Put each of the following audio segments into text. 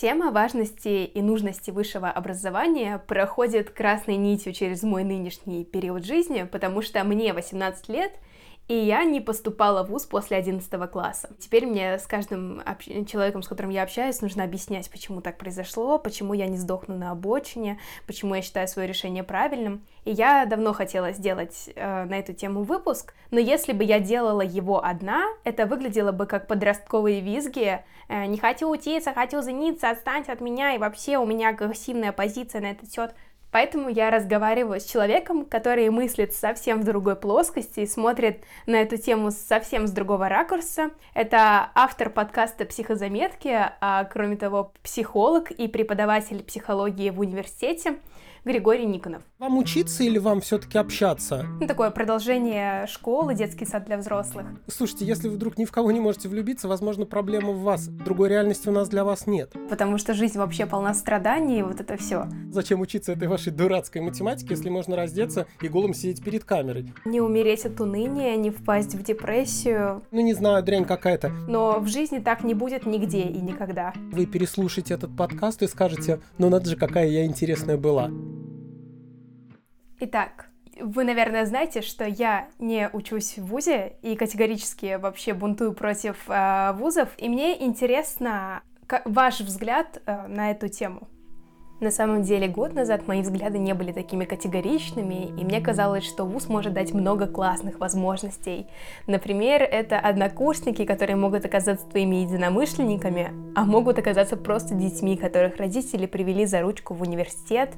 Тема важности и нужности высшего образования проходит красной нитью через мой нынешний период жизни, потому что мне 18 лет, и я не поступала в ВУЗ после 11 класса. Теперь мне с каждым человеком, с которым я общаюсь, нужно объяснять, почему так произошло, почему я не сдохну на обочине, почему я считаю свое решение правильным. И я давно хотела сделать э, на эту тему выпуск, но если бы я делала его одна, это выглядело бы как подростковые визги э, «не хочу учиться, хочу жениться, отстаньте от меня», и вообще у меня агрессивная позиция на этот счет. Поэтому я разговариваю с человеком, который мыслит совсем в другой плоскости и смотрит на эту тему совсем с другого ракурса. Это автор подкаста «Психозаметки», а кроме того, психолог и преподаватель психологии в университете. Григорий Никонов. Вам учиться или вам все-таки общаться? Ну, такое продолжение школы, детский сад для взрослых. Слушайте, если вы вдруг ни в кого не можете влюбиться, возможно, проблема в вас. Другой реальности у нас для вас нет. Потому что жизнь вообще полна страданий, и вот это все. Зачем учиться этой вашей дурацкой математике, если можно раздеться и голым сидеть перед камерой? Не умереть от уныния, не впасть в депрессию. Ну, не знаю, дрянь какая-то. Но в жизни так не будет нигде и никогда. Вы переслушаете этот подкаст и скажете, ну надо же, какая я интересная была. Итак, вы, наверное, знаете, что я не учусь в ВУЗе и категорически вообще бунтую против э, вузов, и мне интересно ваш взгляд э, на эту тему. На самом деле, год назад мои взгляды не были такими категоричными, и мне казалось, что ВУЗ может дать много классных возможностей. Например, это однокурсники, которые могут оказаться твоими единомышленниками, а могут оказаться просто детьми, которых родители привели за ручку в университет,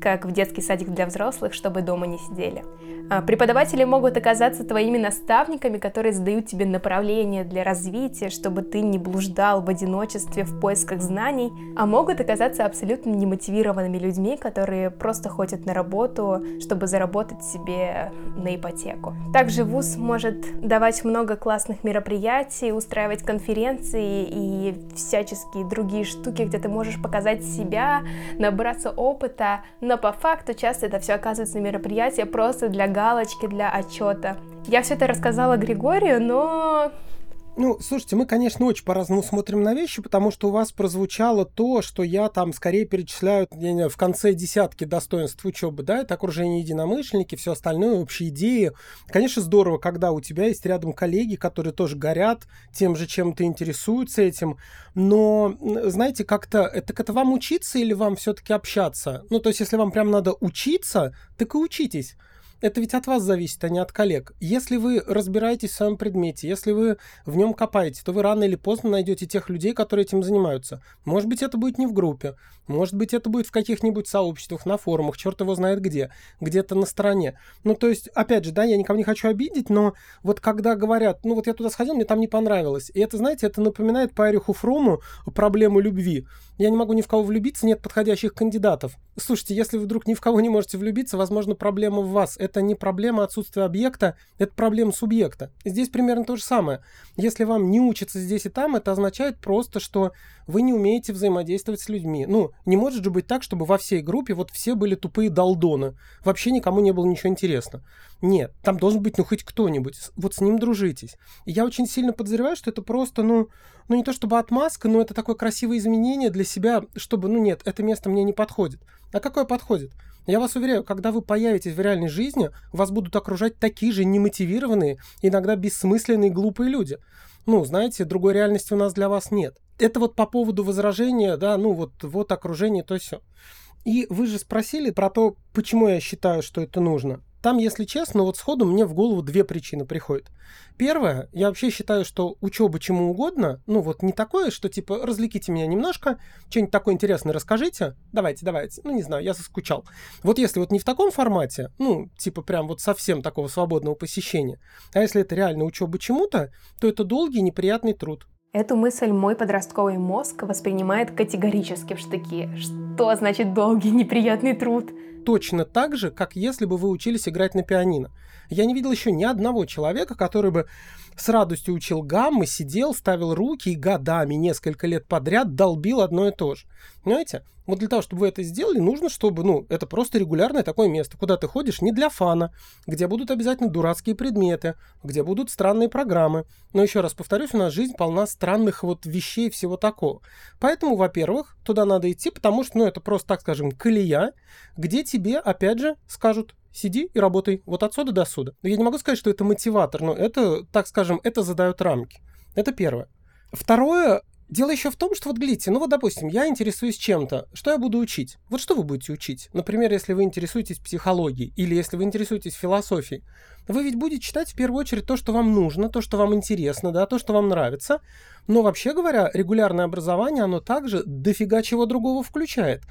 как в детский садик для взрослых, чтобы дома не сидели. А преподаватели могут оказаться твоими наставниками, которые задают тебе направление для развития, чтобы ты не блуждал в одиночестве в поисках знаний, а могут оказаться абсолютно немотивированными мотивированными людьми, которые просто ходят на работу, чтобы заработать себе на ипотеку. Также ВУЗ может давать много классных мероприятий, устраивать конференции и всяческие другие штуки, где ты можешь показать себя, набраться опыта, но по факту часто это все оказывается мероприятие просто для галочки, для отчета. Я все это рассказала Григорию, но ну, слушайте, мы, конечно, очень по-разному смотрим на вещи, потому что у вас прозвучало то, что я там скорее перечисляю знаю, в конце десятки достоинств учебы, да, это окружение единомышленники, все остальное, общие идеи. Конечно, здорово, когда у тебя есть рядом коллеги, которые тоже горят тем же, чем ты интересуются этим, но, знаете, как-то, так это вам учиться или вам все-таки общаться? Ну, то есть, если вам прям надо учиться, так и учитесь это ведь от вас зависит, а не от коллег. Если вы разбираетесь в своем предмете, если вы в нем копаете, то вы рано или поздно найдете тех людей, которые этим занимаются. Может быть, это будет не в группе, может быть, это будет в каких-нибудь сообществах, на форумах, черт его знает где, где-то на стороне. Ну, то есть, опять же, да, я никого не хочу обидеть, но вот когда говорят, ну, вот я туда сходил, мне там не понравилось. И это, знаете, это напоминает по Эриху Фрому проблему любви. Я не могу ни в кого влюбиться, нет подходящих кандидатов. Слушайте, если вы вдруг ни в кого не можете влюбиться, возможно, проблема в вас. Это не проблема отсутствия объекта, это проблема субъекта. Здесь примерно то же самое. Если вам не учатся здесь и там, это означает просто, что вы не умеете взаимодействовать с людьми. Ну, не может же быть так, чтобы во всей группе вот все были тупые долдоны. Вообще никому не было ничего интересно. Нет, там должен быть ну хоть кто-нибудь. Вот с ним дружитесь. И я очень сильно подозреваю, что это просто, ну, ну не то чтобы отмазка, но это такое красивое изменение для себя, чтобы, ну нет, это место мне не подходит. А какое подходит? Я вас уверяю, когда вы появитесь в реальной жизни, вас будут окружать такие же немотивированные, иногда бессмысленные, глупые люди. Ну, знаете, другой реальности у нас для вас нет. Это вот по поводу возражения, да, ну вот, вот окружение, то все. И вы же спросили про то, почему я считаю, что это нужно. Там, если честно, вот сходу мне в голову две причины приходят. Первое, я вообще считаю, что учеба чему угодно, ну вот не такое, что типа развлеките меня немножко, что-нибудь такое интересное расскажите, давайте, давайте, ну не знаю, я заскучал. Вот если вот не в таком формате, ну типа прям вот совсем такого свободного посещения, а если это реально учеба чему-то, то это долгий неприятный труд. Эту мысль мой подростковый мозг воспринимает категорически в штыки. Что значит долгий неприятный труд? точно так же, как если бы вы учились играть на пианино. Я не видел еще ни одного человека, который бы с радостью учил гаммы, сидел, ставил руки и годами, несколько лет подряд долбил одно и то же. Понимаете? Вот для того, чтобы вы это сделали, нужно, чтобы, ну, это просто регулярное такое место, куда ты ходишь не для фана, где будут обязательно дурацкие предметы, где будут странные программы. Но еще раз повторюсь, у нас жизнь полна странных вот вещей всего такого. Поэтому, во-первых, туда надо идти, потому что, ну, это просто, так скажем, колея, где тебе, опять же, скажут, сиди и работай вот отсюда до сюда. Я не могу сказать, что это мотиватор, но это, так скажем, это задает рамки. Это первое. Второе, Дело еще в том, что вот глядите, ну вот допустим, я интересуюсь чем-то, что я буду учить? Вот что вы будете учить? Например, если вы интересуетесь психологией или если вы интересуетесь философией, вы ведь будете читать в первую очередь то, что вам нужно, то, что вам интересно, да, то, что вам нравится. Но вообще говоря, регулярное образование, оно также дофига чего другого включает.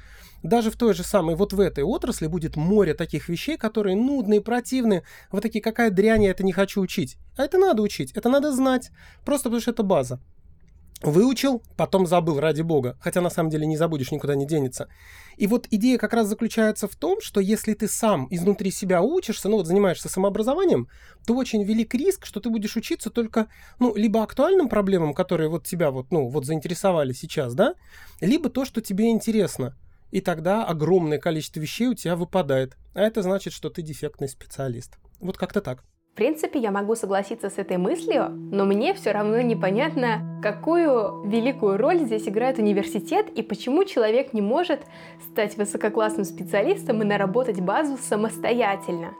Даже в той же самой, вот в этой отрасли будет море таких вещей, которые нудные, противные. Вот такие, какая дрянь, я это не хочу учить. А это надо учить, это надо знать. Просто потому что это база. Выучил, потом забыл, ради бога. Хотя на самом деле не забудешь, никуда не денется. И вот идея как раз заключается в том, что если ты сам изнутри себя учишься, ну вот занимаешься самообразованием, то очень велик риск, что ты будешь учиться только, ну, либо актуальным проблемам, которые вот тебя вот, ну, вот заинтересовали сейчас, да, либо то, что тебе интересно. И тогда огромное количество вещей у тебя выпадает. А это значит, что ты дефектный специалист. Вот как-то так. В принципе, я могу согласиться с этой мыслью, но мне все равно непонятно, какую великую роль здесь играет университет и почему человек не может стать высококлассным специалистом и наработать базу самостоятельно.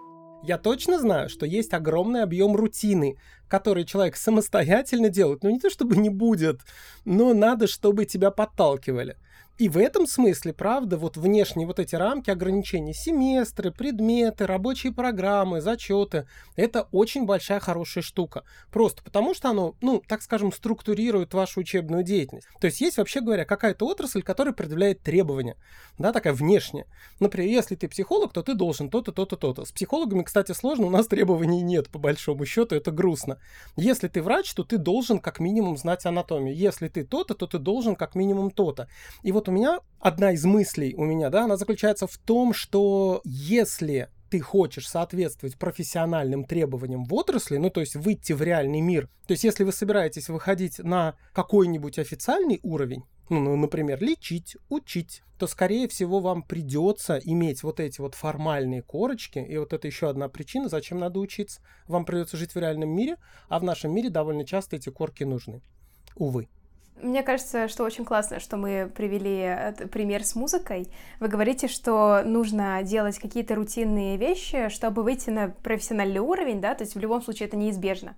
Я точно знаю, что есть огромный объем рутины, который человек самостоятельно делает. Ну не то чтобы не будет, но надо, чтобы тебя подталкивали. И в этом смысле, правда, вот внешние вот эти рамки ограничений, семестры, предметы, рабочие программы, зачеты, это очень большая хорошая штука. Просто потому что оно, ну, так скажем, структурирует вашу учебную деятельность. То есть есть, вообще говоря, какая-то отрасль, которая предъявляет требования, да, такая внешняя. Например, если ты психолог, то ты должен то-то, то-то, то-то. С психологами, кстати, сложно, у нас требований нет, по большому счету, это грустно. Если ты врач, то ты должен как минимум знать анатомию. Если ты то-то, то ты должен как минимум то-то. И вот вот у меня одна из мыслей у меня, да, она заключается в том, что если ты хочешь соответствовать профессиональным требованиям в отрасли, ну то есть выйти в реальный мир, то есть если вы собираетесь выходить на какой-нибудь официальный уровень, ну, ну, например, лечить, учить, то, скорее всего, вам придется иметь вот эти вот формальные корочки, и вот это еще одна причина, зачем надо учиться. Вам придется жить в реальном мире, а в нашем мире довольно часто эти корки нужны. Увы. Мне кажется, что очень классно, что мы привели пример с музыкой. Вы говорите, что нужно делать какие-то рутинные вещи, чтобы выйти на профессиональный уровень, да, то есть в любом случае это неизбежно.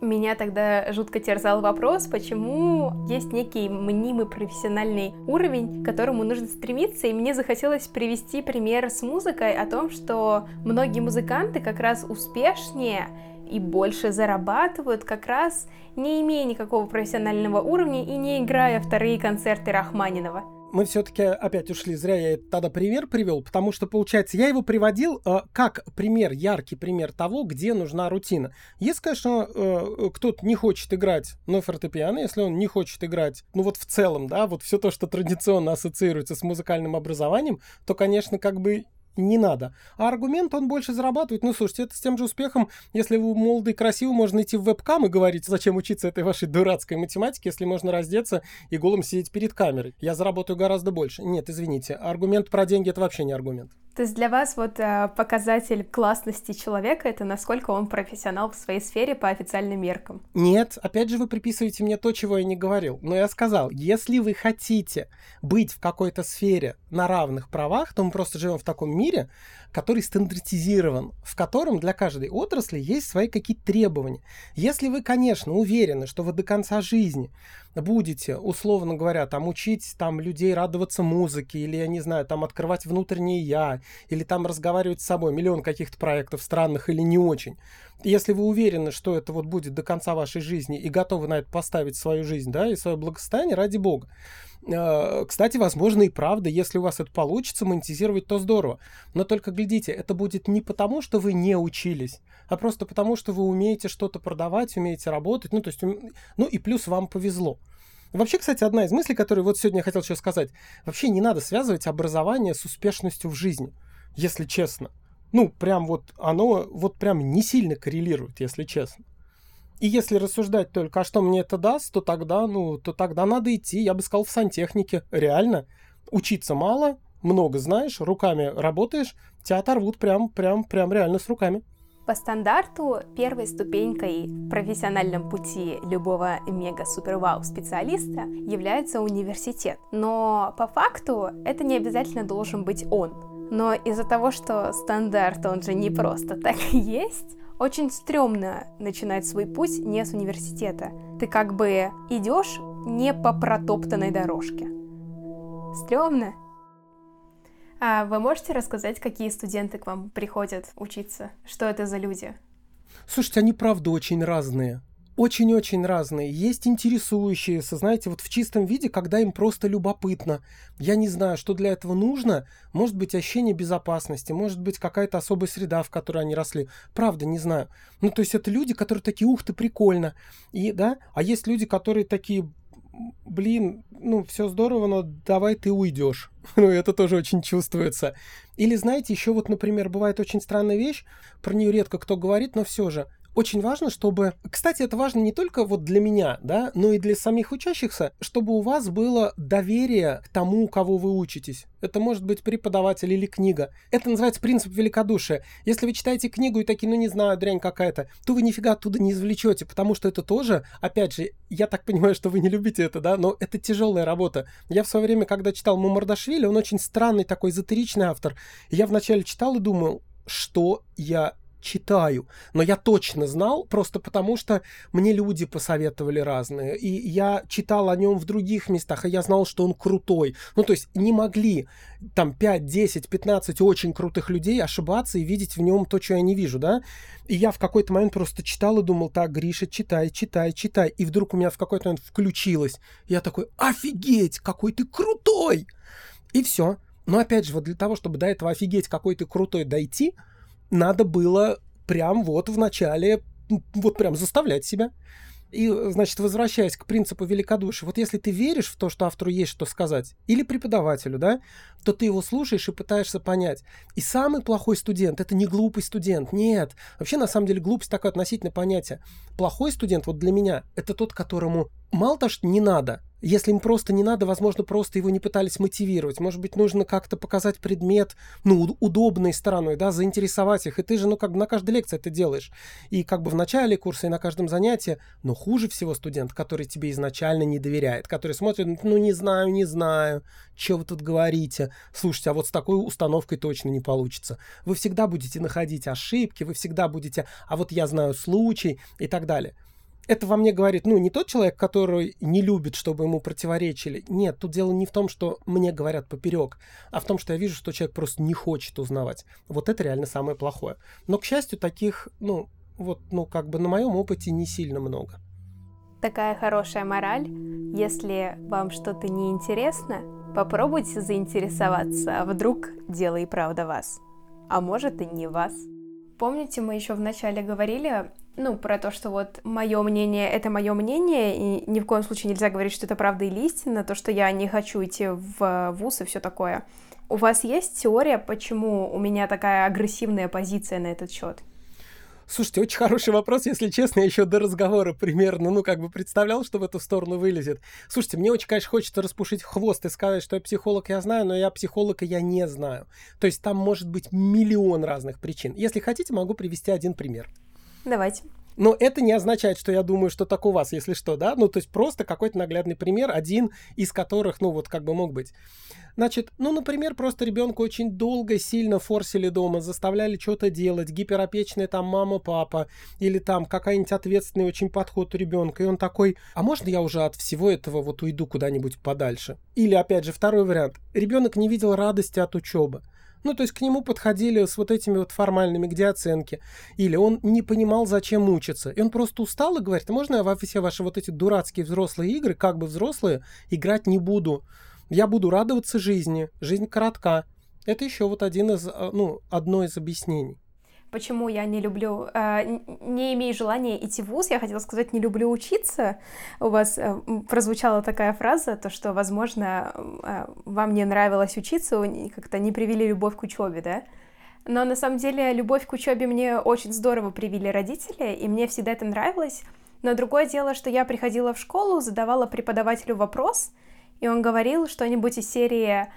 Меня тогда жутко терзал вопрос, почему есть некий мнимый профессиональный уровень, к которому нужно стремиться, и мне захотелось привести пример с музыкой о том, что многие музыканты как раз успешнее и больше зарабатывают, как раз не имея никакого профессионального уровня и не играя вторые концерты Рахманинова мы все-таки опять ушли, зря я тогда пример привел, потому что, получается, я его приводил э, как пример, яркий пример того, где нужна рутина. Если, конечно, э, кто-то не хочет играть на фортепиано, если он не хочет играть, ну вот в целом, да, вот все то, что традиционно ассоциируется с музыкальным образованием, то, конечно, как бы не надо. А аргумент, он больше зарабатывает. Ну, слушайте, это с тем же успехом, если вы молодый и красивый, можно идти в вебкам и говорить, зачем учиться этой вашей дурацкой математике, если можно раздеться и голым сидеть перед камерой. Я заработаю гораздо больше. Нет, извините, аргумент про деньги — это вообще не аргумент. То есть для вас вот э, показатель классности человека — это насколько он профессионал в своей сфере по официальным меркам? Нет, опять же вы приписываете мне то, чего я не говорил. Но я сказал, если вы хотите быть в какой-то сфере на равных правах, то мы просто живем в таком мире, который стандартизирован, в котором для каждой отрасли есть свои какие-то требования. Если вы, конечно, уверены, что вы до конца жизни будете, условно говоря, там учить там людей радоваться музыке, или, я не знаю, там открывать внутреннее я, или там разговаривать с собой, миллион каких-то проектов странных или не очень. Если вы уверены, что это вот будет до конца вашей жизни и готовы на это поставить свою жизнь, да, и свое благосостояние, ради бога. Э, кстати, возможно и правда, если у вас это получится монетизировать, то здорово. Но только глядите, это будет не потому, что вы не учились, а просто потому, что вы умеете что-то продавать, умеете работать. Ну, то есть, ну и плюс вам повезло. Вообще, кстати, одна из мыслей, которую вот сегодня я хотел еще сказать. Вообще не надо связывать образование с успешностью в жизни. если честно. Ну, прям вот оно вот прям не сильно коррелирует, если честно. И если рассуждать только, а что мне это даст, то тогда, ну, то тогда надо идти, я бы сказал, в сантехнике. Реально. Учиться мало, много знаешь, руками работаешь, тебя оторвут прям, прям, прям реально с руками. По стандарту первой ступенькой в профессиональном пути любого мега-супер-вау специалиста является университет. Но по факту это не обязательно должен быть он. Но из-за того, что стандарт, он же не просто так есть, очень стрёмно начинать свой путь не с университета. Ты как бы идешь не по протоптанной дорожке. Стрёмно. А вы можете рассказать, какие студенты к вам приходят учиться? Что это за люди? Слушайте, они правда очень разные. Очень-очень разные. Есть интересующиеся, знаете, вот в чистом виде, когда им просто любопытно. Я не знаю, что для этого нужно. Может быть, ощущение безопасности, может быть, какая-то особая среда, в которой они росли. Правда, не знаю. Ну, то есть это люди, которые такие, ух ты, прикольно. И, да, а есть люди, которые такие, блин, ну, все здорово, но давай ты уйдешь. ну, это тоже очень чувствуется. Или, знаете, еще вот, например, бывает очень странная вещь, про нее редко кто говорит, но все же очень важно, чтобы... Кстати, это важно не только вот для меня, да, но и для самих учащихся, чтобы у вас было доверие к тому, кого вы учитесь. Это может быть преподаватель или книга. Это называется принцип великодушия. Если вы читаете книгу и такие, ну не знаю, дрянь какая-то, то вы нифига оттуда не извлечете, потому что это тоже, опять же, я так понимаю, что вы не любите это, да, но это тяжелая работа. Я в свое время, когда читал Мумардашвили, он очень странный такой эзотеричный автор. я вначале читал и думал, что я читаю. Но я точно знал, просто потому что мне люди посоветовали разные. И я читал о нем в других местах, и я знал, что он крутой. Ну, то есть не могли там 5, 10, 15 очень крутых людей ошибаться и видеть в нем то, что я не вижу, да? И я в какой-то момент просто читал и думал, так, Гриша, читай, читай, читай. И вдруг у меня в какой-то момент включилось. Я такой, офигеть, какой ты крутой! И все. Но опять же, вот для того, чтобы до этого офигеть, какой ты крутой дойти, надо было прям вот в начале, вот прям заставлять себя. И, значит, возвращаясь к принципу великодушия, вот если ты веришь в то, что автору есть что сказать, или преподавателю, да, то ты его слушаешь и пытаешься понять. И самый плохой студент — это не глупый студент, нет. Вообще, на самом деле, глупость такое относительное понятие. Плохой студент, вот для меня, это тот, которому мало того, что не надо, если им просто не надо, возможно, просто его не пытались мотивировать. Может быть, нужно как-то показать предмет, ну, удобной стороной, да, заинтересовать их. И ты же, ну, как бы на каждой лекции это делаешь. И как бы в начале курса, и на каждом занятии. Но хуже всего студент, который тебе изначально не доверяет, который смотрит, ну, не знаю, не знаю, что вы тут говорите. Слушайте, а вот с такой установкой точно не получится. Вы всегда будете находить ошибки, вы всегда будете, а вот я знаю случай и так далее это во мне говорит, ну, не тот человек, который не любит, чтобы ему противоречили. Нет, тут дело не в том, что мне говорят поперек, а в том, что я вижу, что человек просто не хочет узнавать. Вот это реально самое плохое. Но, к счастью, таких, ну, вот, ну, как бы на моем опыте не сильно много. Такая хорошая мораль. Если вам что-то не интересно, попробуйте заинтересоваться, а вдруг дело и правда вас. А может и не вас. Помните, мы еще вначале говорили ну, про то, что вот мое мнение — это мое мнение, и ни в коем случае нельзя говорить, что это правда или истина, то, что я не хочу идти в вуз и все такое. У вас есть теория, почему у меня такая агрессивная позиция на этот счет? Слушайте, очень хороший вопрос, если честно, я еще до разговора примерно, ну, как бы представлял, что в эту сторону вылезет. Слушайте, мне очень, конечно, хочется распушить хвост и сказать, что я психолог, я знаю, но я психолог, и я не знаю. То есть там может быть миллион разных причин. Если хотите, могу привести один пример. Давайте. Но это не означает, что я думаю, что так у вас, если что, да? Ну, то есть просто какой-то наглядный пример, один из которых, ну, вот как бы мог быть. Значит, ну, например, просто ребенку очень долго, сильно форсили дома, заставляли что-то делать, гиперопечная там мама, папа, или там какая-нибудь ответственный очень подход у ребенка, и он такой, а можно я уже от всего этого вот уйду куда-нибудь подальше? Или, опять же, второй вариант, ребенок не видел радости от учебы. Ну, то есть к нему подходили с вот этими вот формальными, где оценки. Или он не понимал, зачем учиться. И он просто устал и говорит, можно я во все ваши вот эти дурацкие взрослые игры, как бы взрослые, играть не буду. Я буду радоваться жизни. Жизнь коротка. Это еще вот один из, а, ну, одно из объяснений почему я не люблю, э, не имею желания идти в ВУЗ, я хотела сказать, не люблю учиться. У вас э, прозвучала такая фраза, то, что, возможно, э, вам не нравилось учиться, как-то не привели любовь к учебе, да? Но на самом деле любовь к учебе мне очень здорово привили родители, и мне всегда это нравилось. Но другое дело, что я приходила в школу, задавала преподавателю вопрос, и он говорил что-нибудь из серии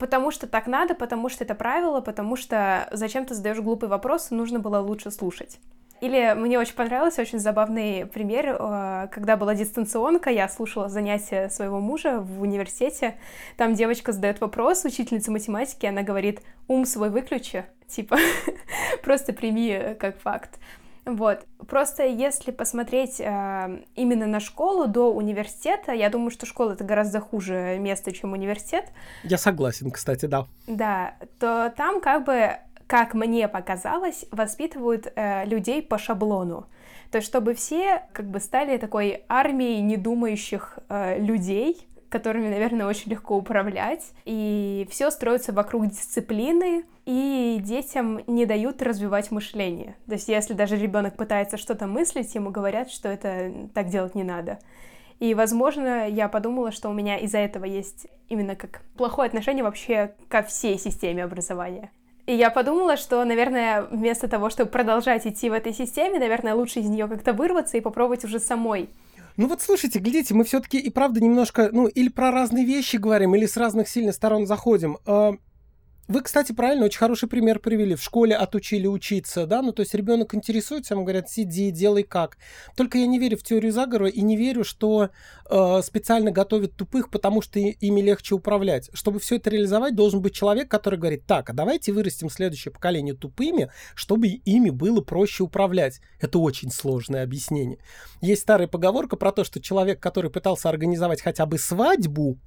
«потому что так надо, потому что это правило, потому что зачем ты задаешь глупый вопрос, нужно было лучше слушать». Или мне очень понравился очень забавный пример, э, когда была дистанционка, я слушала занятия своего мужа в университете, там девочка задает вопрос, учительница математики, она говорит «ум свой выключи», типа просто прими как факт. Вот. Просто если посмотреть э, именно на школу до университета, я думаю, что школа это гораздо хуже место, чем университет. Я согласен, кстати, да. Да, то там как бы, как мне показалось, воспитывают э, людей по шаблону. То есть, чтобы все как бы стали такой армией недумающих э, людей, которыми, наверное, очень легко управлять. И все строится вокруг дисциплины, и детям не дают развивать мышление. То есть, если даже ребенок пытается что-то мыслить, ему говорят, что это так делать не надо. И, возможно, я подумала, что у меня из-за этого есть именно как плохое отношение вообще ко всей системе образования. И я подумала, что, наверное, вместо того, чтобы продолжать идти в этой системе, наверное, лучше из нее как-то вырваться и попробовать уже самой ну вот слушайте, глядите, мы все-таки и правда немножко, ну, или про разные вещи говорим, или с разных сильных сторон заходим. Вы, кстати, правильно, очень хороший пример привели. В школе отучили учиться, да, ну то есть ребенок интересуется, ему говорят, сиди, делай как. Только я не верю в теорию заговора и не верю, что э, специально готовят тупых, потому что ими легче управлять. Чтобы все это реализовать, должен быть человек, который говорит, так, а давайте вырастим следующее поколение тупыми, чтобы ими было проще управлять. Это очень сложное объяснение. Есть старая поговорка про то, что человек, который пытался организовать хотя бы свадьбу,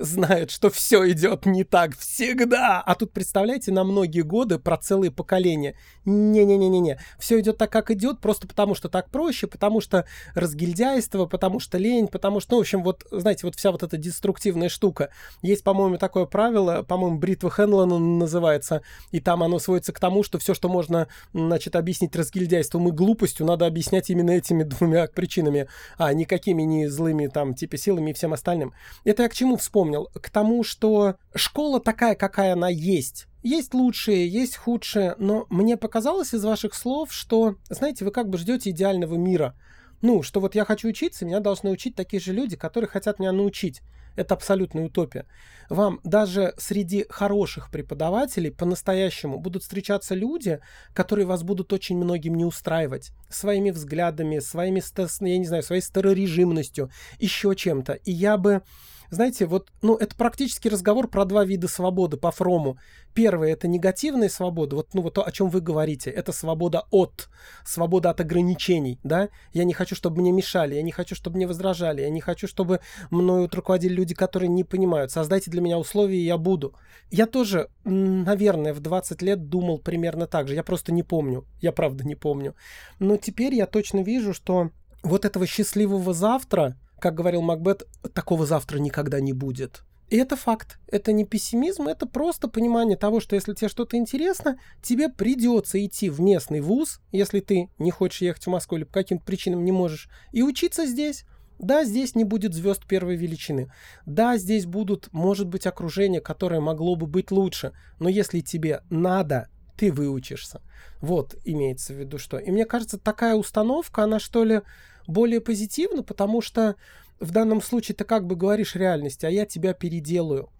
знают, что все идет не так всегда. А тут, представляете, на многие годы про целые поколения. Не-не-не-не-не. Все идет так, как идет, просто потому что так проще, потому что разгильдяйство, потому что лень, потому что, ну, в общем, вот, знаете, вот вся вот эта деструктивная штука. Есть, по-моему, такое правило, по-моему, бритва Хенлона называется, и там оно сводится к тому, что все, что можно, значит, объяснить разгильдяйством и глупостью, надо объяснять именно этими двумя причинами, а никакими не злыми там, типа, силами и всем остальным. Это я к чему вспомнил? Вспомнил? К тому, что школа такая, какая она есть. Есть лучшие, есть худшие, но мне показалось из ваших слов, что, знаете, вы как бы ждете идеального мира. Ну, что вот я хочу учиться, меня должны учить такие же люди, которые хотят меня научить. Это абсолютная утопия. Вам даже среди хороших преподавателей по-настоящему будут встречаться люди, которые вас будут очень многим не устраивать. Своими взглядами, своими, я не знаю, своей старорежимностью, еще чем-то. И я бы знаете, вот, ну, это практически разговор про два вида свободы по Фрому. Первое — это негативная свобода, вот, ну, вот то, о чем вы говорите. Это свобода от, свобода от ограничений, да? Я не хочу, чтобы мне мешали, я не хочу, чтобы мне возражали, я не хочу, чтобы мною руководили люди, которые не понимают. Создайте для меня условия, и я буду. Я тоже, наверное, в 20 лет думал примерно так же. Я просто не помню. Я правда не помню. Но теперь я точно вижу, что вот этого счастливого завтра, как говорил Макбет, такого завтра никогда не будет. И это факт. Это не пессимизм, это просто понимание того, что если тебе что-то интересно, тебе придется идти в местный вуз, если ты не хочешь ехать в Москву или по каким-то причинам не можешь, и учиться здесь. Да, здесь не будет звезд первой величины. Да, здесь будут, может быть, окружение, которое могло бы быть лучше. Но если тебе надо, ты выучишься. Вот имеется в виду что. И мне кажется, такая установка, она что ли более позитивно, потому что в данном случае ты как бы говоришь реальности, а я тебя переделаю.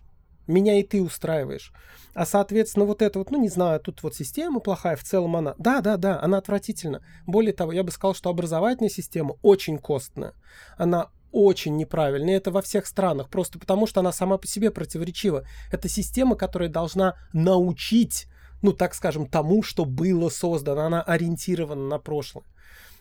Меня и ты устраиваешь. А, соответственно, вот это вот, ну, не знаю, тут вот система плохая, в целом она... Да, да, да, она отвратительна. Более того, я бы сказал, что образовательная система очень костная. Она очень неправильная. И это во всех странах. Просто потому, что она сама по себе противоречива. Это система, которая должна научить, ну, так скажем, тому, что было создано. Она ориентирована на прошлое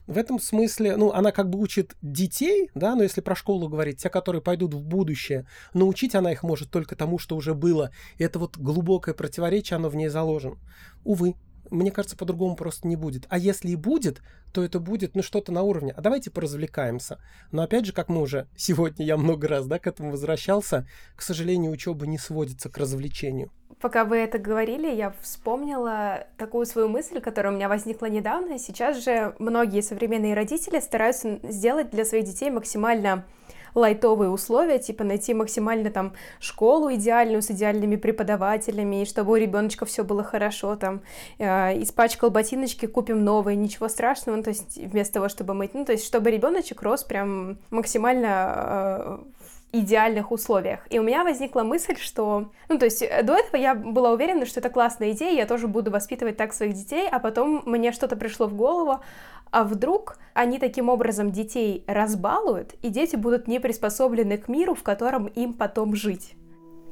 в этом смысле, ну, она как бы учит детей, да, но если про школу говорить, те, которые пойдут в будущее, научить она их может только тому, что уже было. И это вот глубокое противоречие, оно в ней заложено. Увы, мне кажется, по-другому просто не будет. А если и будет, то это будет, ну, что-то на уровне. А давайте поразвлекаемся. Но опять же, как мы уже сегодня, я много раз, да, к этому возвращался, к сожалению, учеба не сводится к развлечению. Пока вы это говорили, я вспомнила такую свою мысль, которая у меня возникла недавно. Сейчас же многие современные родители стараются сделать для своих детей максимально лайтовые условия, типа найти максимально там школу идеальную с идеальными преподавателями, и чтобы у ребеночка все было хорошо, там, э, испачкал ботиночки, купим новые, ничего страшного, ну, то есть вместо того, чтобы мыть, ну, то есть чтобы ребеночек рос прям максимально э, идеальных условиях. И у меня возникла мысль, что... Ну, то есть э, до этого я была уверена, что это классная идея, я тоже буду воспитывать так своих детей, а потом мне что-то пришло в голову, а вдруг они таким образом детей разбалуют, и дети будут не приспособлены к миру, в котором им потом жить.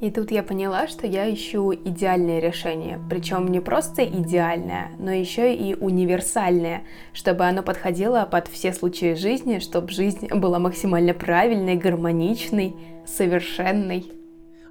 И тут я поняла, что я ищу идеальное решение, причем не просто идеальное, но еще и универсальное, чтобы оно подходило под все случаи жизни, чтобы жизнь была максимально правильной, гармоничной, совершенной.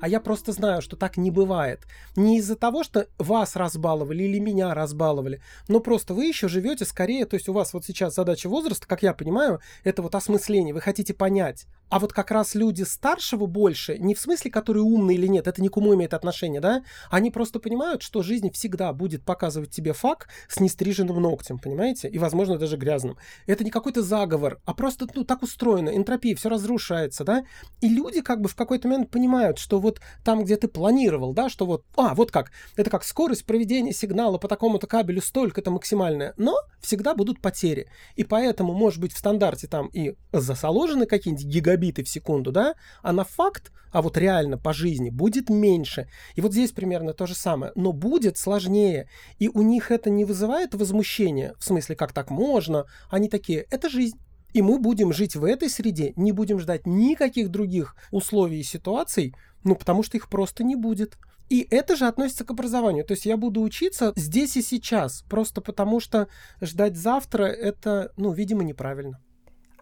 А я просто знаю, что так не бывает. Не из-за того, что вас разбаловали или меня разбаловали, но просто вы еще живете скорее, то есть у вас вот сейчас задача возраста, как я понимаю, это вот осмысление, вы хотите понять. А вот как раз люди старшего больше, не в смысле, которые умные или нет, это уму имеет отношение, да? Они просто понимают, что жизнь всегда будет показывать тебе факт с нестриженным ногтем, понимаете? И, возможно, даже грязным. Это не какой-то заговор, а просто, ну, так устроено, энтропия, все разрушается, да? И люди как бы в какой-то момент понимают, что вот там, где ты планировал, да, что вот, а, вот как, это как скорость проведения сигнала по такому-то кабелю столько-то максимальная, но всегда будут потери. И поэтому, может быть, в стандарте там и засоложены какие-нибудь гигабиты в секунду, да, а на факт, а вот реально по жизни будет меньше. И вот здесь примерно то же самое, но будет сложнее. И у них это не вызывает возмущения, в смысле, как так можно, они такие, это жизнь. И мы будем жить в этой среде, не будем ждать никаких других условий и ситуаций, ну, потому что их просто не будет. И это же относится к образованию. То есть я буду учиться здесь и сейчас, просто потому что ждать завтра это, ну, видимо, неправильно.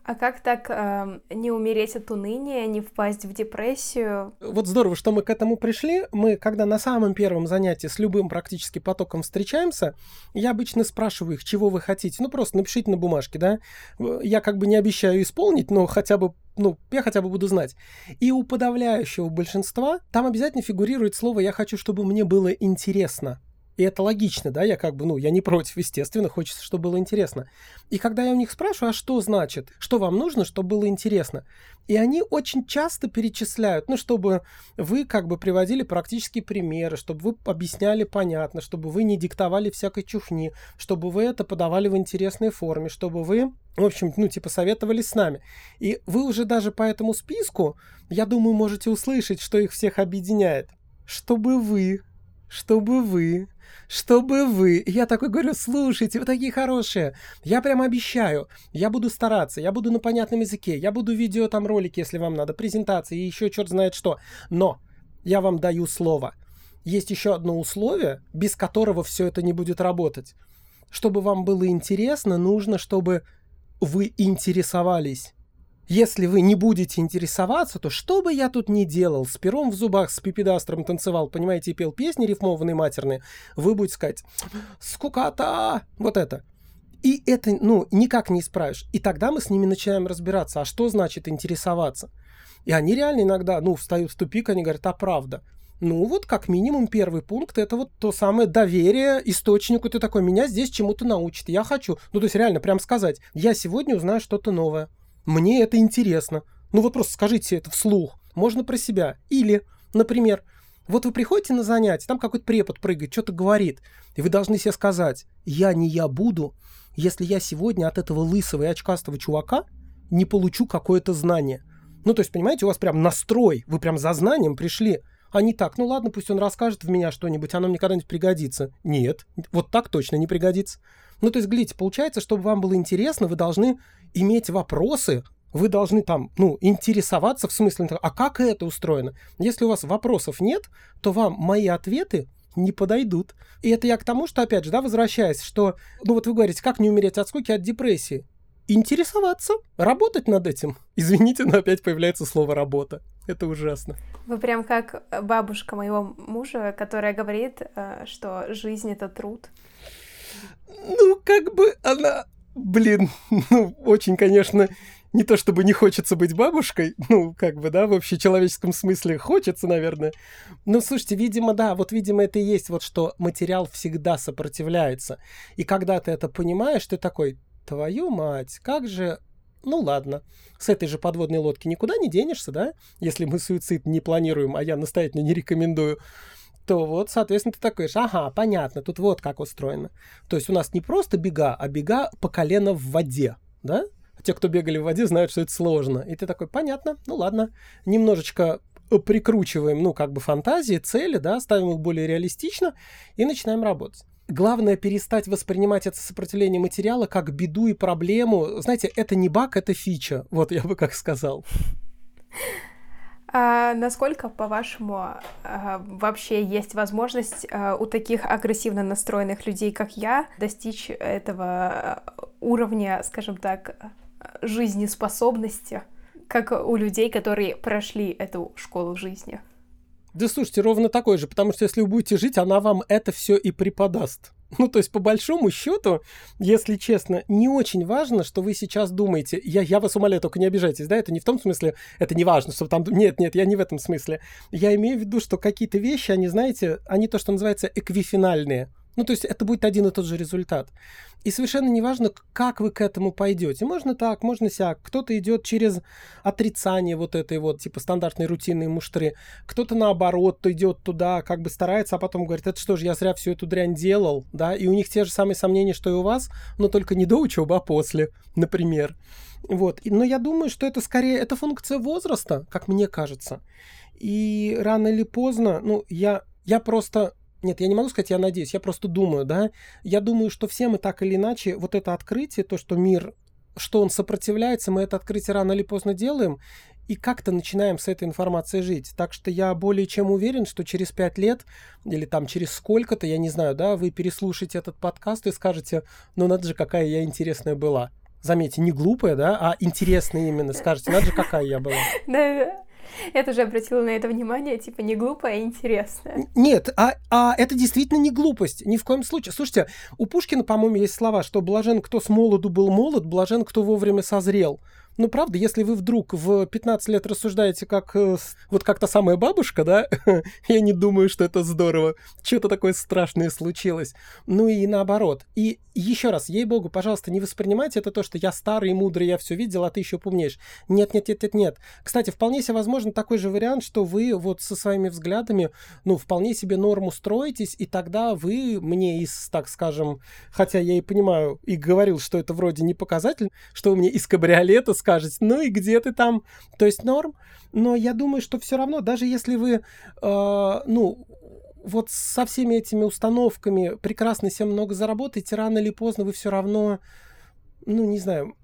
А как так э, не умереть от уныния, не впасть в депрессию? Вот здорово, что мы к этому пришли. Мы, когда на самом первом занятии с любым практически потоком встречаемся, я обычно спрашиваю их, чего вы хотите. Ну, просто напишите на бумажке, да. Я как бы не обещаю исполнить, но хотя бы ну, я хотя бы буду знать. И у подавляющего большинства там обязательно фигурирует слово «я хочу, чтобы мне было интересно». И это логично, да, я как бы, ну, я не против, естественно, хочется, чтобы было интересно. И когда я у них спрашиваю, а что значит, что вам нужно, чтобы было интересно? И они очень часто перечисляют, ну, чтобы вы как бы приводили практические примеры, чтобы вы объясняли понятно, чтобы вы не диктовали всякой чухни, чтобы вы это подавали в интересной форме, чтобы вы, в общем, ну, типа, советовались с нами. И вы уже даже по этому списку, я думаю, можете услышать, что их всех объединяет. Чтобы вы чтобы вы, чтобы вы. Я такой говорю, слушайте, вы такие хорошие. Я прям обещаю, я буду стараться, я буду на понятном языке, я буду видео там ролики, если вам надо, презентации и еще черт знает что. Но я вам даю слово. Есть еще одно условие, без которого все это не будет работать. Чтобы вам было интересно, нужно, чтобы вы интересовались. Если вы не будете интересоваться, то что бы я тут ни делал, с пером в зубах, с пипедастром танцевал, понимаете, и пел песни рифмованные матерные, вы будете сказать «скукота!» Вот это. И это, ну, никак не исправишь. И тогда мы с ними начинаем разбираться, а что значит интересоваться? И они реально иногда, ну, встают в тупик, они говорят, а правда. Ну, вот как минимум первый пункт, это вот то самое доверие источнику. Ты такой, меня здесь чему-то научит, я хочу. Ну, то есть реально прям сказать, я сегодня узнаю что-то новое. Мне это интересно. Ну вот просто скажите это вслух. Можно про себя. Или, например, вот вы приходите на занятие, там какой-то препод прыгает, что-то говорит, и вы должны себе сказать, я не я буду, если я сегодня от этого лысого и очкастого чувака не получу какое-то знание. Ну, то есть, понимаете, у вас прям настрой, вы прям за знанием пришли, а не так, ну ладно, пусть он расскажет в меня что-нибудь, оно мне когда-нибудь пригодится. Нет, вот так точно не пригодится. Ну, то есть, глядите, получается, чтобы вам было интересно, вы должны иметь вопросы, вы должны там, ну, интересоваться в смысле, а как это устроено? Если у вас вопросов нет, то вам мои ответы не подойдут. И это я к тому, что, опять же, да, возвращаясь, что, ну вот вы говорите, как не умереть от скуки, от депрессии? Интересоваться, работать над этим. Извините, но опять появляется слово «работа». Это ужасно. Вы прям как бабушка моего мужа, которая говорит, э, что жизнь — это труд ну, как бы она, блин, ну, очень, конечно, не то чтобы не хочется быть бабушкой, ну, как бы, да, в общечеловеческом смысле хочется, наверное. Но, слушайте, видимо, да, вот, видимо, это и есть вот, что материал всегда сопротивляется. И когда ты это понимаешь, ты такой, твою мать, как же ну ладно, с этой же подводной лодки никуда не денешься, да, если мы суицид не планируем, а я настоятельно не рекомендую, то вот, соответственно, ты такой, ага, понятно, тут вот как устроено. То есть у нас не просто бега, а бега по колено в воде, да? Те, кто бегали в воде, знают, что это сложно. И ты такой, понятно, ну ладно, немножечко прикручиваем, ну, как бы фантазии, цели, да, ставим их более реалистично и начинаем работать. Главное перестать воспринимать это сопротивление материала как беду и проблему. Знаете, это не баг, это фича. Вот я бы как сказал. А насколько, по-вашему, а, вообще есть возможность а, у таких агрессивно настроенных людей, как я, достичь этого уровня, скажем так, жизнеспособности, как у людей, которые прошли эту школу жизни? Да слушайте, ровно такой же, потому что если вы будете жить, она вам это все и преподаст. Ну, то есть, по большому счету, если честно, не очень важно, что вы сейчас думаете. Я, я вас умоляю, только не обижайтесь, да? Это не в том смысле, это не важно, что там... Нет, нет, я не в этом смысле. Я имею в виду, что какие-то вещи, они, знаете, они то, что называется эквифинальные. Ну, то есть это будет один и тот же результат. И совершенно неважно, как вы к этому пойдете. Можно так, можно сяк. Кто-то идет через отрицание вот этой вот, типа, стандартной рутинной муштры. Кто-то наоборот идет туда, как бы старается, а потом говорит, это что же, я зря всю эту дрянь делал, да? И у них те же самые сомнения, что и у вас, но только не до учебы, а после, например. Вот. Но я думаю, что это скорее, это функция возраста, как мне кажется. И рано или поздно, ну, я, я просто нет, я не могу сказать, я надеюсь, я просто думаю, да. Я думаю, что все мы так или иначе, вот это открытие, то, что мир, что он сопротивляется, мы это открытие рано или поздно делаем, и как-то начинаем с этой информацией жить. Так что я более чем уверен, что через пять лет или там через сколько-то, я не знаю, да, вы переслушаете этот подкаст и скажете, ну надо же, какая я интересная была. Заметьте, не глупая, да, а интересная именно. Скажете, надо же, какая я была. Да, я тоже обратила на это внимание, типа, не глупая, а интересная. Нет, а, а это действительно не глупость, ни в коем случае. Слушайте, у Пушкина, по-моему, есть слова, что блажен, кто с молоду был молод, блажен, кто вовремя созрел. Ну, правда, если вы вдруг в 15 лет рассуждаете как э, вот как та самая бабушка, да, я не думаю, что это здорово. Что-то такое страшное случилось. Ну и наоборот. И еще раз, ей-богу, пожалуйста, не воспринимайте это то, что я старый и мудрый, я все видел, а ты еще помнишь. Нет, нет, нет, нет, нет. Кстати, вполне себе возможно такой же вариант, что вы вот со своими взглядами, ну, вполне себе норму строитесь, и тогда вы мне из, так скажем, хотя я и понимаю, и говорил, что это вроде не показатель, что вы мне из кабриолета скажете, ну и где ты там? То есть норм. Но я думаю, что все равно, даже если вы, э, ну, вот со всеми этими установками прекрасно себе много заработаете, рано или поздно вы все равно, ну, не знаю,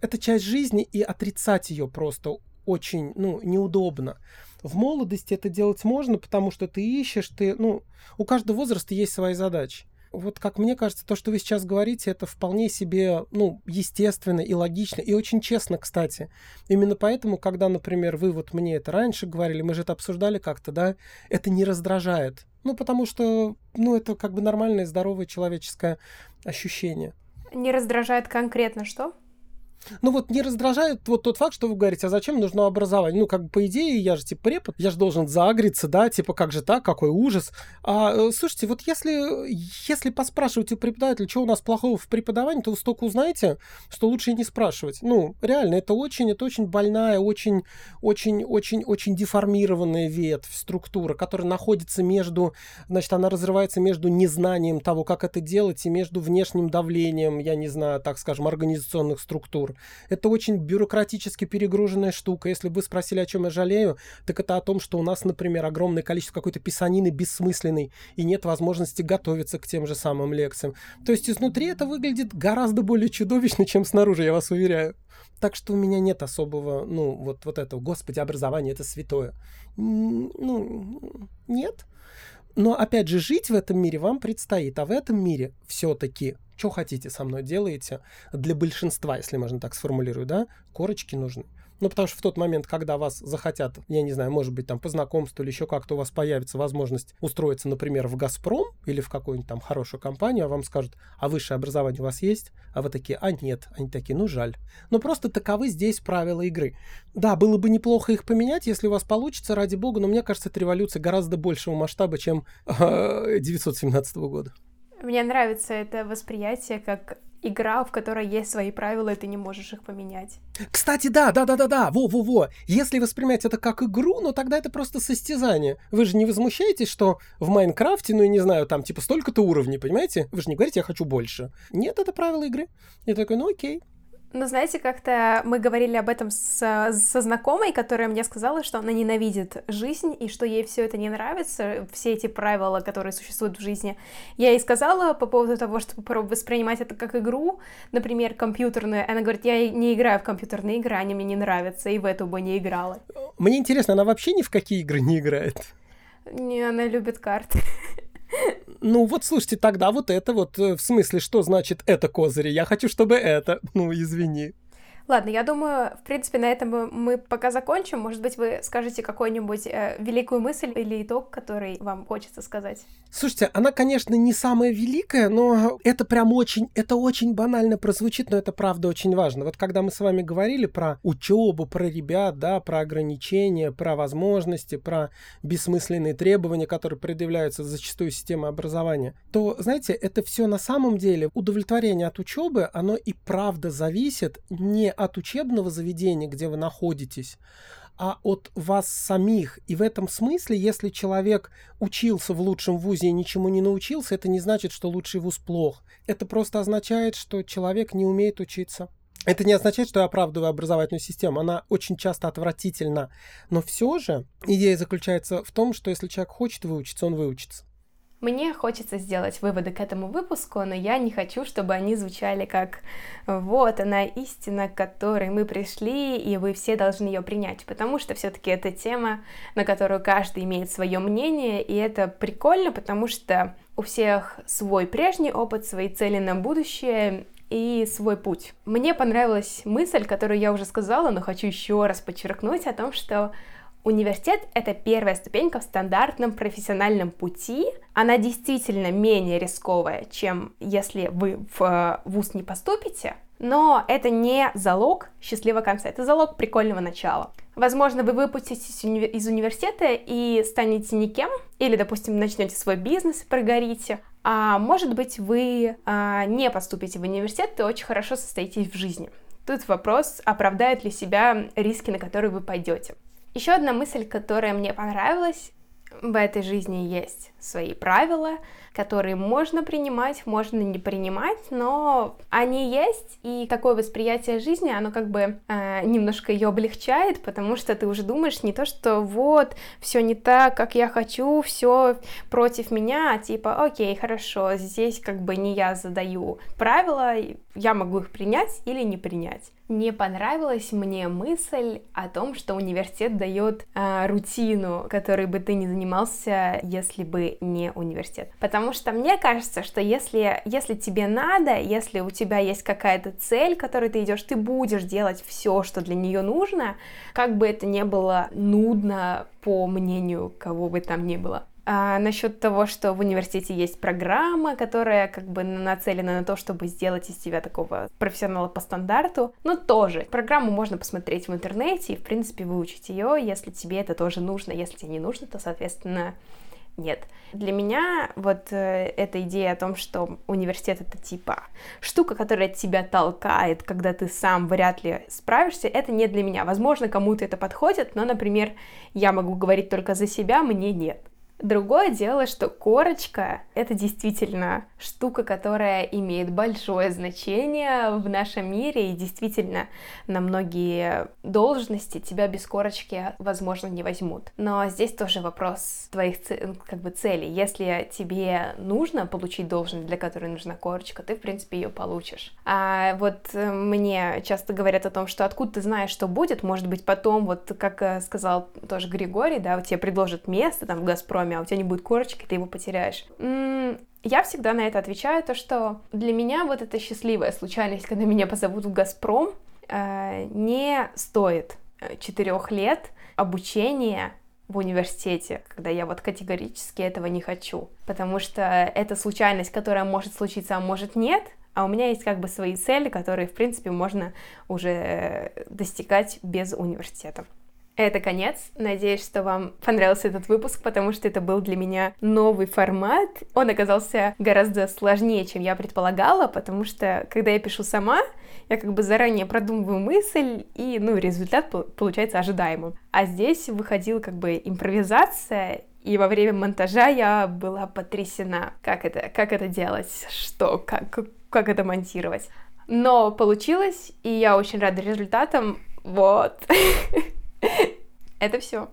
это часть жизни, и отрицать ее просто очень, ну, неудобно. В молодости это делать можно, потому что ты ищешь, ты, ну, у каждого возраста есть свои задачи вот как мне кажется, то, что вы сейчас говорите, это вполне себе, ну, естественно и логично, и очень честно, кстати. Именно поэтому, когда, например, вы вот мне это раньше говорили, мы же это обсуждали как-то, да, это не раздражает. Ну, потому что, ну, это как бы нормальное, здоровое человеческое ощущение. Не раздражает конкретно что? Ну вот не раздражает вот тот факт, что вы говорите, а зачем нужно образование? Ну, как бы по идее, я же типа препод, я же должен заагриться, да, типа как же так, какой ужас. А, э, слушайте, вот если, если поспрашивать у преподавателя, что у нас плохого в преподавании, то вы столько узнаете, что лучше и не спрашивать. Ну, реально, это очень, это очень больная, очень, очень, очень, очень деформированная ветвь, структура, которая находится между, значит, она разрывается между незнанием того, как это делать, и между внешним давлением, я не знаю, так скажем, организационных структур процедур. Это очень бюрократически перегруженная штука. Если бы спросили, о чем я жалею, так это о том, что у нас, например, огромное количество какой-то писанины бессмысленной, и нет возможности готовиться к тем же самым лекциям. То есть изнутри это выглядит гораздо более чудовищно, чем снаружи, я вас уверяю. Так что у меня нет особого, ну, вот, вот этого, господи, образование это святое. Ну, нет. Но опять же, жить в этом мире вам предстоит, а в этом мире все-таки что хотите со мной делаете, для большинства, если можно так сформулировать, да, корочки нужны. Ну, потому что в тот момент, когда вас захотят, я не знаю, может быть, там по знакомству или еще как-то у вас появится возможность устроиться, например, в «Газпром» или в какую-нибудь там хорошую компанию, а вам скажут, а высшее образование у вас есть? А вы такие, а нет. Они такие, ну, жаль. Но просто таковы здесь правила игры. Да, было бы неплохо их поменять, если у вас получится, ради бога, но мне кажется, это революция гораздо большего масштаба, чем 917 года. Мне нравится это восприятие как игра, в которой есть свои правила, и ты не можешь их поменять. Кстати, да, да, да, да, да, во-во-во. Если воспринимать это как игру, ну тогда это просто состязание. Вы же не возмущаетесь, что в Майнкрафте, ну я не знаю, там типа столько-то уровней, понимаете? Вы же не говорите, я хочу больше. Нет, это правила игры. Я такой, ну окей, ну, знаете, как-то мы говорили об этом с, со знакомой, которая мне сказала, что она ненавидит жизнь и что ей все это не нравится, все эти правила, которые существуют в жизни. Я ей сказала по поводу того, чтобы воспринимать это как игру, например, компьютерную. Она говорит, я не играю в компьютерные игры, они мне не нравятся, и в эту бы не играла. Мне интересно, она вообще ни в какие игры не играет? Не, она любит карты. Ну вот, слушайте, тогда вот это вот, э, в смысле, что значит это козыри? Я хочу, чтобы это. Ну, извини. Ладно, я думаю, в принципе, на этом мы пока закончим. Может быть, вы скажете какую-нибудь э, великую мысль или итог, который вам хочется сказать. Слушайте, она, конечно, не самая великая, но это прям очень, это очень банально прозвучит, но это правда очень важно. Вот когда мы с вами говорили про учебу, про ребят, да, про ограничения, про возможности, про бессмысленные требования, которые предъявляются зачастую системой образования, то, знаете, это все на самом деле удовлетворение от учебы, оно и правда зависит не от учебного заведения, где вы находитесь, а от вас самих. И в этом смысле, если человек учился в лучшем вузе и ничему не научился, это не значит, что лучший вуз плох. Это просто означает, что человек не умеет учиться. Это не означает, что я оправдываю образовательную систему. Она очень часто отвратительна. Но все же идея заключается в том, что если человек хочет выучиться, он выучится. Мне хочется сделать выводы к этому выпуску, но я не хочу, чтобы они звучали как «вот она истина, к которой мы пришли, и вы все должны ее принять», потому что все-таки это тема, на которую каждый имеет свое мнение, и это прикольно, потому что у всех свой прежний опыт, свои цели на будущее, и свой путь. Мне понравилась мысль, которую я уже сказала, но хочу еще раз подчеркнуть о том, что Университет — это первая ступенька в стандартном профессиональном пути. Она действительно менее рисковая, чем если вы в э, ВУЗ не поступите, но это не залог счастливого конца, это залог прикольного начала. Возможно, вы выпуститесь из университета и станете никем, или, допустим, начнете свой бизнес и прогорите, а может быть, вы а, не поступите в университет и очень хорошо состоитесь в жизни. Тут вопрос, оправдают ли себя риски, на которые вы пойдете. Еще одна мысль, которая мне понравилась, в этой жизни есть свои правила, которые можно принимать, можно не принимать, но они есть, и такое восприятие жизни, оно как бы э, немножко ее облегчает, потому что ты уже думаешь не то, что вот, все не так, как я хочу, все против меня, а типа, окей, хорошо, здесь как бы не я задаю правила, я могу их принять или не принять не понравилась мне мысль о том, что университет дает э, рутину, которой бы ты не занимался, если бы не университет. Потому что мне кажется, что если, если тебе надо, если у тебя есть какая-то цель, к которой ты идешь, ты будешь делать все, что для нее нужно, как бы это не было нудно по мнению кого бы там ни было. А насчет того, что в университете есть программа, которая как бы нацелена на то, чтобы сделать из тебя такого профессионала по стандарту, ну тоже. Программу можно посмотреть в интернете и, в принципе, выучить ее, если тебе это тоже нужно. Если тебе не нужно, то, соответственно, нет. Для меня вот э, эта идея о том, что университет это типа штука, которая тебя толкает, когда ты сам вряд ли справишься, это не для меня. Возможно, кому-то это подходит, но, например, я могу говорить только за себя, мне нет. Другое дело, что корочка — это действительно штука, которая имеет большое значение в нашем мире, и действительно на многие должности тебя без корочки, возможно, не возьмут. Но здесь тоже вопрос твоих как бы целей. Если тебе нужно получить должность, для которой нужна корочка, ты, в принципе, ее получишь. А вот э, мне часто говорят о том, что откуда ты знаешь, что будет, может быть, потом, вот как э, сказал тоже Григорий, да, тебе предложат место там в Газпроме, доме, а у тебя не будет корочки, ты его потеряешь. Я всегда на это отвечаю, то что для меня вот эта счастливая случайность, когда меня позовут в «Газпром», э, не стоит э, четырех лет обучения в университете, когда я вот категорически этого не хочу. Потому что это случайность, которая может случиться, а может нет, а у меня есть как бы свои цели, которые, в принципе, можно уже э, достигать без университета. Это конец. Надеюсь, что вам понравился этот выпуск, потому что это был для меня новый формат. Он оказался гораздо сложнее, чем я предполагала, потому что, когда я пишу сама, я как бы заранее продумываю мысль, и, ну, результат получается ожидаемым. А здесь выходила как бы импровизация, и во время монтажа я была потрясена, как это, как это делать, что, как, как это монтировать. Но получилось, и я очень рада результатам. Вот. Это все.